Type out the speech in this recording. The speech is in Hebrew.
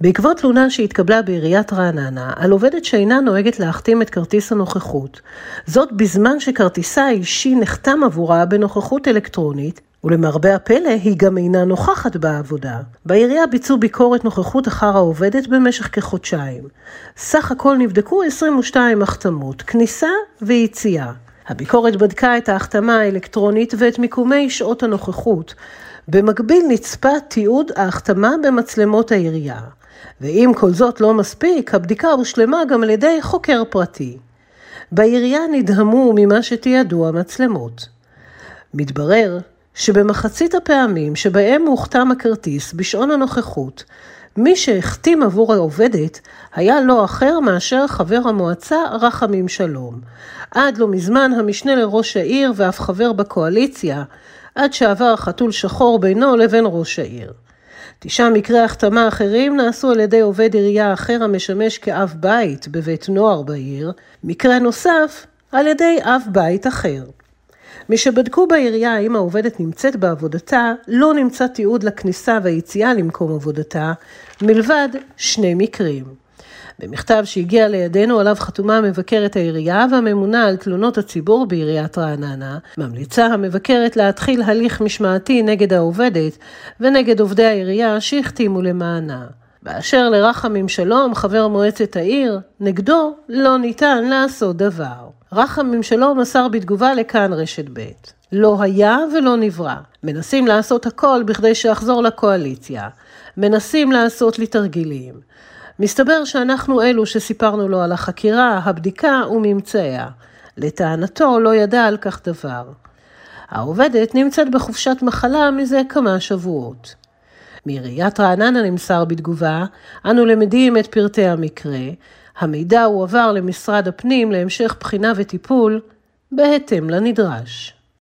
בעקבות תלונה שהתקבלה בעיריית רעננה על עובדת שאינה נוהגת להחתים את כרטיס הנוכחות, זאת בזמן שכרטיסה האישי נחתם עבורה בנוכחות אלקטרונית, ולמרבה הפלא היא גם אינה נוכחת בעבודה. בעירייה ביצעו ביקורת נוכחות אחר העובדת במשך כחודשיים. סך הכל נבדקו 22 החתמות, כניסה ויציאה. הביקורת בדקה את ההחתמה האלקטרונית ואת מיקומי שעות הנוכחות. במקביל נצפה תיעוד ההחתמה במצלמות העירייה. ואם כל זאת לא מספיק, הבדיקה הושלמה גם על ידי חוקר פרטי. בעירייה נדהמו ממה שתיעדו המצלמות. מתברר שבמחצית הפעמים שבהם הוחתם הכרטיס בשעון הנוכחות, מי שהחתים עבור העובדת היה לא אחר מאשר חבר המועצה רחמים שלום. עד לא מזמן המשנה לראש העיר ואף חבר בקואליציה, עד שעבר חתול שחור בינו לבין ראש העיר. תשעה מקרי החתמה אחרים נעשו על ידי עובד עירייה אחר המשמש כאב בית בבית נוער בעיר, מקרה נוסף על ידי אב בית אחר. משבדקו בעירייה האם העובדת נמצאת בעבודתה, לא נמצא תיעוד לכניסה והיציאה למקום עבודתה, מלבד שני מקרים. במכתב שהגיע לידינו עליו חתומה מבקרת העירייה והממונה על תלונות הציבור בעיריית רעננה, ממליצה המבקרת להתחיל הליך משמעתי נגד העובדת ונגד עובדי העירייה שהחתימו למענה. באשר לרחמים שלום, חבר מועצת העיר, נגדו לא ניתן לעשות דבר. רחמים שלום מסר בתגובה לכאן רשת ב' לא היה ולא נברא. מנסים לעשות הכל בכדי שאחזור לקואליציה. מנסים לעשות לי תרגילים. מסתבר שאנחנו אלו שסיפרנו לו על החקירה, הבדיקה וממצאיה. לטענתו לא ידע על כך דבר. העובדת נמצאת בחופשת מחלה מזה כמה שבועות. מעיריית רעננה נמסר בתגובה, אנו למדים את פרטי המקרה, המידע הועבר למשרד הפנים להמשך בחינה וטיפול בהתאם לנדרש.